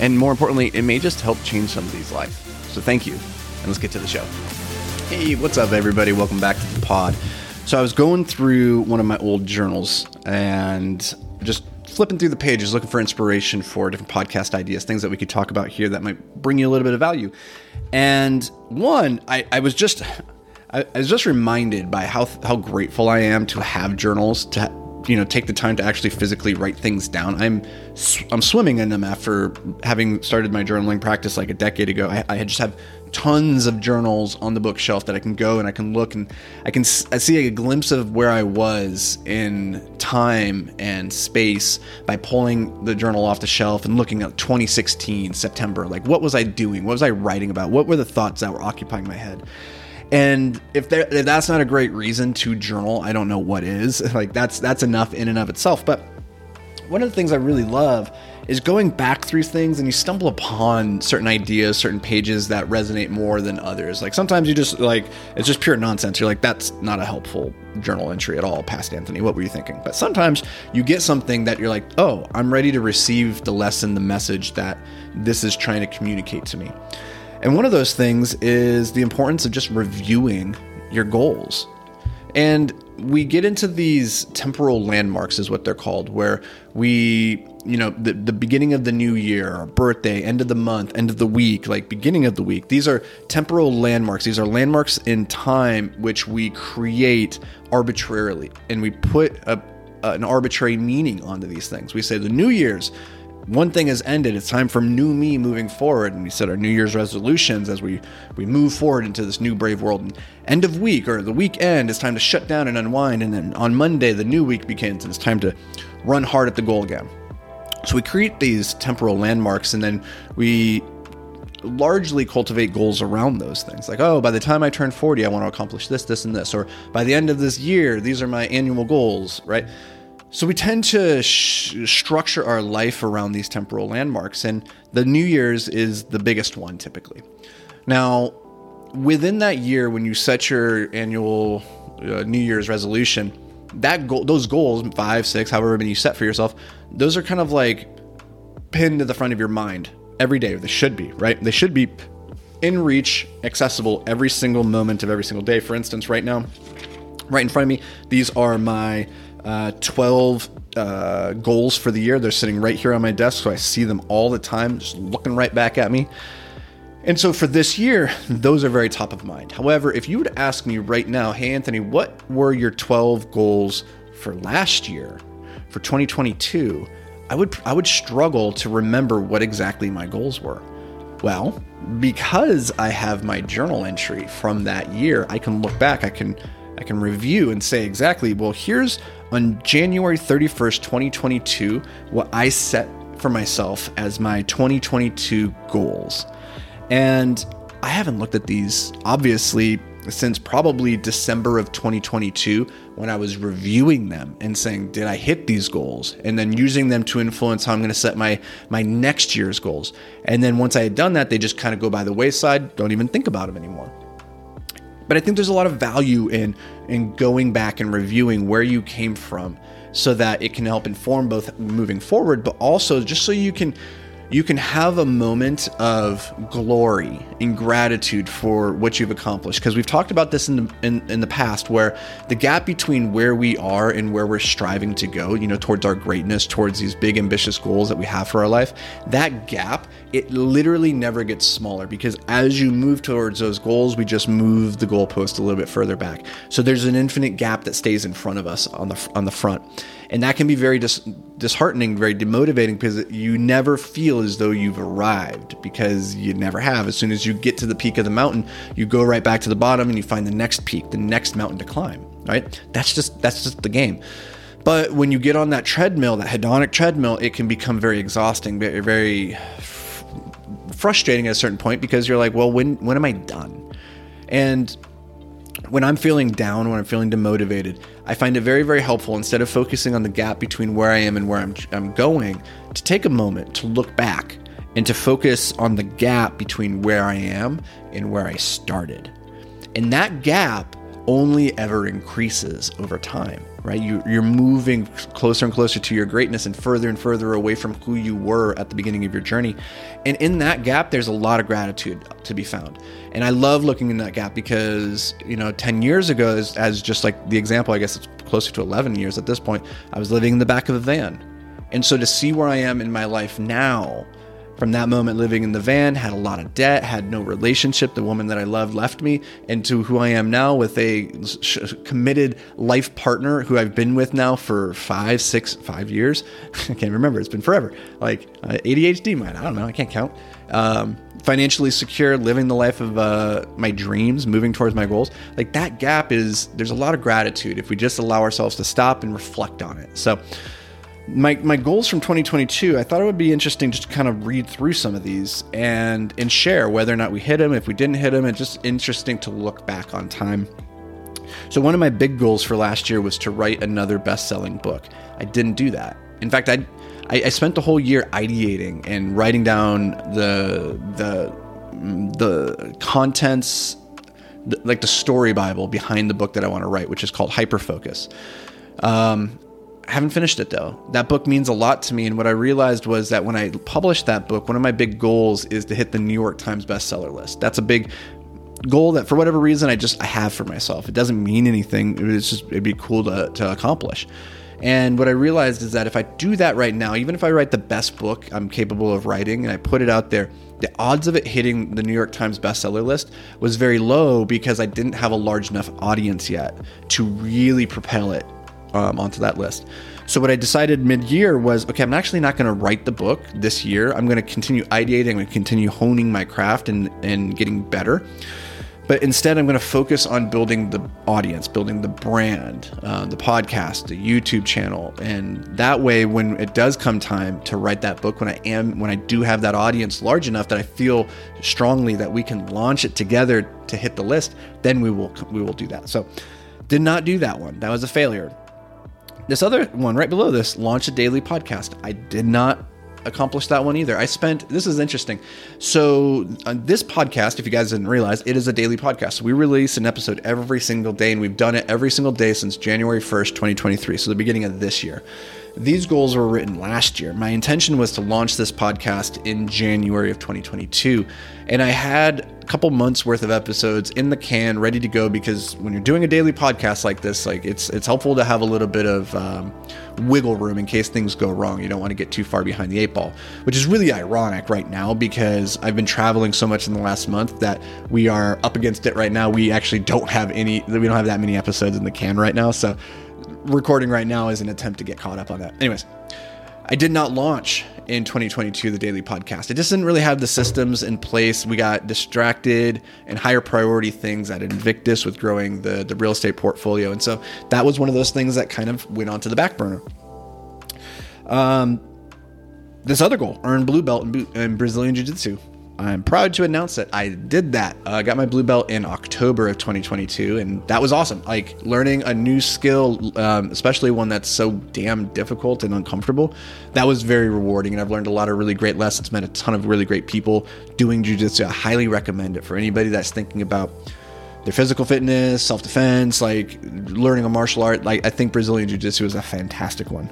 And more importantly, it may just help change somebody's life. So thank you. And let's get to the show. Hey, what's up, everybody? Welcome back to the pod. So I was going through one of my old journals and just flipping through the pages looking for inspiration for different podcast ideas, things that we could talk about here that might bring you a little bit of value. And one, I, I was just I, I was just reminded by how how grateful I am to have journals to you know take the time to actually physically write things down. I'm I'm swimming in them after having started my journaling practice like a decade ago. I, I just have tons of journals on the bookshelf that I can go and I can look and I can I see a glimpse of where I was in time and space by pulling the journal off the shelf and looking at 2016 September. Like what was I doing? What was I writing about? What were the thoughts that were occupying my head? And if, if that's not a great reason to journal, I don't know what is. Like that's that's enough in and of itself. But one of the things I really love is going back through things and you stumble upon certain ideas, certain pages that resonate more than others. Like sometimes you just like it's just pure nonsense. You're like, that's not a helpful journal entry at all, past Anthony. What were you thinking? But sometimes you get something that you're like, oh, I'm ready to receive the lesson, the message that this is trying to communicate to me. And one of those things is the importance of just reviewing your goals. And we get into these temporal landmarks, is what they're called, where we, you know, the, the beginning of the new year, birthday, end of the month, end of the week, like beginning of the week. These are temporal landmarks. These are landmarks in time which we create arbitrarily. And we put a, an arbitrary meaning onto these things. We say the New Year's one thing has ended. It's time for new me moving forward. And we set our New Year's resolutions as we, we move forward into this new brave world. And end of week or the weekend, it's time to shut down and unwind. And then on Monday, the new week begins and it's time to run hard at the goal again. So we create these temporal landmarks and then we largely cultivate goals around those things. Like, oh, by the time I turn 40, I want to accomplish this, this, and this. Or by the end of this year, these are my annual goals, right? So we tend to sh- structure our life around these temporal landmarks, and the New Year's is the biggest one typically. Now, within that year, when you set your annual uh, New Year's resolution, that goal, those goals, five, six, however many you set for yourself, those are kind of like pinned to the front of your mind every day. They should be, right? They should be in reach, accessible every single moment of every single day. For instance, right now, right in front of me, these are my uh, 12 uh, goals for the year. They're sitting right here on my desk, so I see them all the time, just looking right back at me. And so for this year, those are very top of mind. However, if you would ask me right now, hey, Anthony, what were your 12 goals for last year, for 2022? I would I would struggle to remember what exactly my goals were. Well, because I have my journal entry from that year, I can look back, I can I can review and say exactly, well, here's on January 31st, 2022, what I set for myself as my 2022 goals. And I haven't looked at these, obviously, since probably December of 2022 when I was reviewing them and saying, did I hit these goals? And then using them to influence how I'm going to set my my next year's goals. And then once I had done that, they just kind of go by the wayside, don't even think about them anymore. But I think there's a lot of value in in going back and reviewing where you came from so that it can help inform both moving forward, but also just so you can you can have a moment of glory and gratitude for what you've accomplished. Because we've talked about this in the, in, in the past where the gap between where we are and where we're striving to go you know towards our greatness towards these big ambitious goals that we have for our life that gap it literally never gets smaller because as you move towards those goals we just move the goalpost a little bit further back. So there's an infinite gap that stays in front of us on the on the front. And that can be very dis- disheartening, very demotivating because you never feel as though you've arrived because you never have. As soon as you get to the peak of the mountain, you go right back to the bottom and you find the next peak, the next mountain to climb, right? That's just that's just the game. But when you get on that treadmill, that hedonic treadmill, it can become very exhausting, very, very frustrating at a certain point because you're like, well, when when am I done? And when I'm feeling down, when I'm feeling demotivated, I find it very, very helpful instead of focusing on the gap between where I am and where I'm, I'm going, to take a moment to look back and to focus on the gap between where I am and where I started. And that gap only ever increases over time, right? You, are moving closer and closer to your greatness and further and further away from who you were at the beginning of your journey. And in that gap, there's a lot of gratitude to be found. And I love looking in that gap because, you know, 10 years ago, as, as just like the example, I guess it's closer to 11 years at this point, I was living in the back of a van. And so to see where I am in my life now, from that moment, living in the van, had a lot of debt, had no relationship. The woman that I loved left me, and to who I am now with a committed life partner who I've been with now for five, six, five years. I can't remember. It's been forever. Like uh, ADHD mind. I don't know. I can't count. Um, financially secure, living the life of uh, my dreams, moving towards my goals. Like that gap is, there's a lot of gratitude if we just allow ourselves to stop and reflect on it. So, my my goals from 2022 i thought it would be interesting just to kind of read through some of these and and share whether or not we hit them if we didn't hit them it's just interesting to look back on time. So one of my big goals for last year was to write another best-selling book. I didn't do that. In fact i i, I spent the whole year ideating and writing down the the the contents like the story bible behind the book that i want to write which is called hyperfocus. Um, I haven't finished it though. That book means a lot to me. And what I realized was that when I published that book, one of my big goals is to hit the New York Times bestseller list. That's a big goal that for whatever reason I just I have for myself. It doesn't mean anything. It's just it'd be cool to, to accomplish. And what I realized is that if I do that right now, even if I write the best book I'm capable of writing and I put it out there, the odds of it hitting the New York Times bestseller list was very low because I didn't have a large enough audience yet to really propel it um, onto that list. So what I decided mid-year was, okay, I'm actually not going to write the book this year. I'm going to continue ideating. I'm going to continue honing my craft and and getting better. But instead, I'm going to focus on building the audience, building the brand, uh, the podcast, the YouTube channel, and that way, when it does come time to write that book, when I am, when I do have that audience large enough that I feel strongly that we can launch it together to hit the list, then we will we will do that. So, did not do that one. That was a failure. This other one right below this, launch a daily podcast. I did not accomplish that one either. I spent this is interesting. So on this podcast, if you guys didn't realize, it is a daily podcast. We release an episode every single day, and we've done it every single day since January 1st, 2023. So the beginning of this year. These goals were written last year. My intention was to launch this podcast in January of 2022. And I had a couple months worth of episodes in the can ready to go because when you're doing a daily podcast like this, like it's it's helpful to have a little bit of um, wiggle room in case things go wrong. You don't want to get too far behind the eight ball, which is really ironic right now because I've been traveling so much in the last month that we are up against it right now. We actually don't have any, we don't have that many episodes in the can right now. So recording right now is an attempt to get caught up on that. Anyways, I did not launch in 2022 the daily podcast. It just didn't really have the systems in place. We got distracted and higher priority things at Invictus with growing the the real estate portfolio, and so that was one of those things that kind of went onto the back burner. Um, this other goal: earn blue belt in, in Brazilian Jiu Jitsu. I'm proud to announce that I did that. Uh, I got my blue belt in October of 2022, and that was awesome. Like learning a new skill, um, especially one that's so damn difficult and uncomfortable, that was very rewarding. And I've learned a lot of really great lessons, met a ton of really great people doing jujitsu. I highly recommend it for anybody that's thinking about their physical fitness, self defense, like learning a martial art. Like I think Brazilian Jiu Jitsu is a fantastic one.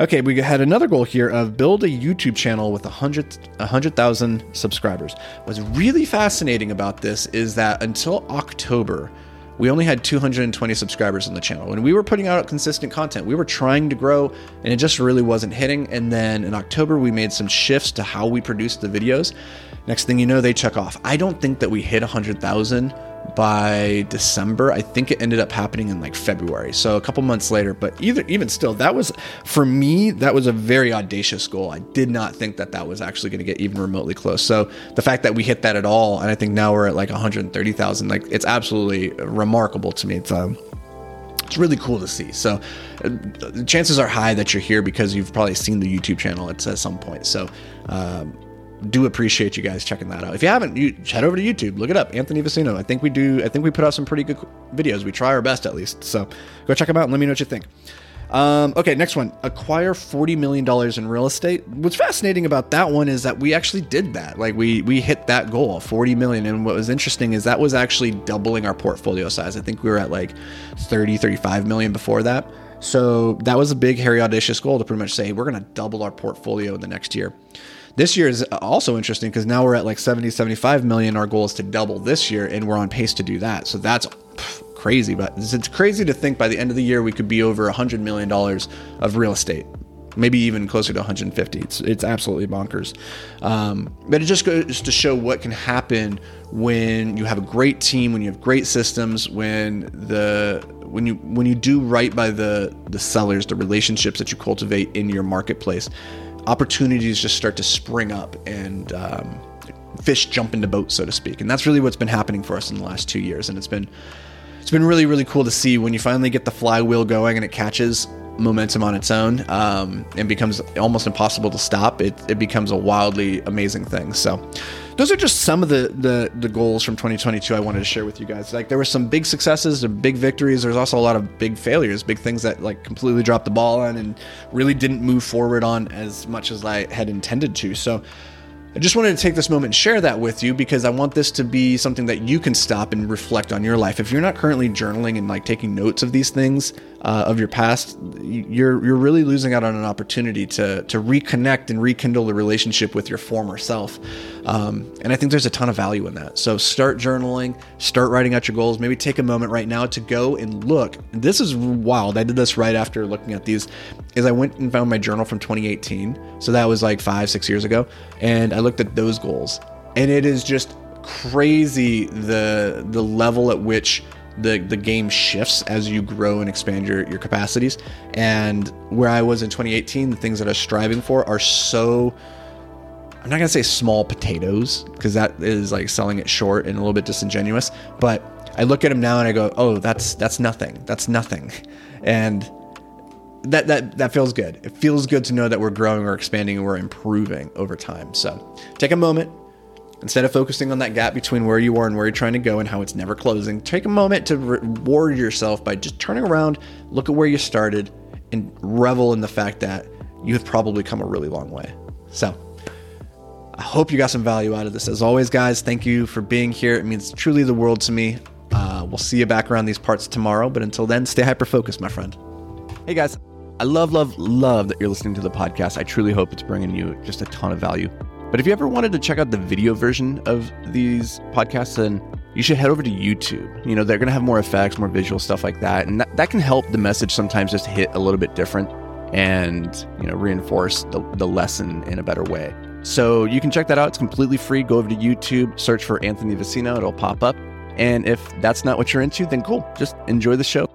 Okay, we had another goal here of build a YouTube channel with 100 100,000 subscribers. What's really fascinating about this is that until October, we only had 220 subscribers on the channel. When we were putting out consistent content, we were trying to grow and it just really wasn't hitting. And then in October, we made some shifts to how we produced the videos. Next thing you know, they check off. I don't think that we hit 100,000 by December. I think it ended up happening in like February, so a couple months later. But either even still, that was for me that was a very audacious goal. I did not think that that was actually going to get even remotely close. So the fact that we hit that at all, and I think now we're at like 130,000, like it's absolutely remarkable to me. It's um, it's really cool to see. So, uh, chances are high that you're here because you've probably seen the YouTube channel at, at some point. So, um, do appreciate you guys checking that out. If you haven't, you head over to YouTube, look it up, Anthony Vicino. I think we do. I think we put out some pretty good videos. We try our best at least. So go check them out and let me know what you think. Um, okay, next one. Acquire forty million dollars in real estate. What's fascinating about that one is that we actually did that. Like we we hit that goal, forty million. And what was interesting is that was actually doubling our portfolio size. I think we were at like 30, 35 million before that. So that was a big, hairy, audacious goal to pretty much say we're going to double our portfolio in the next year. This year is also interesting because now we're at like 70, 75 million. Our goal is to double this year, and we're on pace to do that. So that's crazy. But it's crazy to think by the end of the year we could be over $100 million of real estate. Maybe even closer to 150. It's it's absolutely bonkers, um, but it just goes to show what can happen when you have a great team, when you have great systems, when the when you when you do right by the the sellers, the relationships that you cultivate in your marketplace opportunities just start to spring up and um, fish jump into boats, so to speak. And that's really what's been happening for us in the last two years. And it's been it's been really really cool to see when you finally get the flywheel going and it catches momentum on its own um, and becomes almost impossible to stop. It, it becomes a wildly amazing thing. So those are just some of the, the the goals from 2022 I wanted to share with you guys. Like there were some big successes, and big victories. There's also a lot of big failures, big things that like completely dropped the ball on and really didn't move forward on as much as I had intended to. So I just wanted to take this moment and share that with you because I want this to be something that you can stop and reflect on your life. If you're not currently journaling and like taking notes of these things uh, of your past, you're you're really losing out on an opportunity to to reconnect and rekindle the relationship with your former self. Um, and I think there's a ton of value in that. So start journaling, start writing out your goals. Maybe take a moment right now to go and look. This is wild. I did this right after looking at these. Is I went and found my journal from 2018. So that was like five six years ago, and I looked at those goals, and it is just crazy the the level at which the the game shifts as you grow and expand your your capacities. And where I was in 2018, the things that I was striving for are so I'm not gonna say small potatoes because that is like selling it short and a little bit disingenuous. But I look at them now and I go, oh, that's that's nothing. That's nothing. And that that that feels good. It feels good to know that we're growing, we're expanding, and we're improving over time. So take a moment. Instead of focusing on that gap between where you are and where you're trying to go and how it's never closing, take a moment to reward yourself by just turning around, look at where you started, and revel in the fact that you have probably come a really long way. So, I hope you got some value out of this. As always, guys, thank you for being here. It means truly the world to me. Uh, we'll see you back around these parts tomorrow, but until then, stay hyper focused, my friend. Hey, guys. I love, love, love that you're listening to the podcast. I truly hope it's bringing you just a ton of value. But if you ever wanted to check out the video version of these podcasts, then you should head over to YouTube. You know, they're going to have more effects, more visual stuff like that. And that, that can help the message sometimes just hit a little bit different and, you know, reinforce the, the lesson in a better way. So you can check that out. It's completely free. Go over to YouTube, search for Anthony Vicino, it'll pop up. And if that's not what you're into, then cool. Just enjoy the show.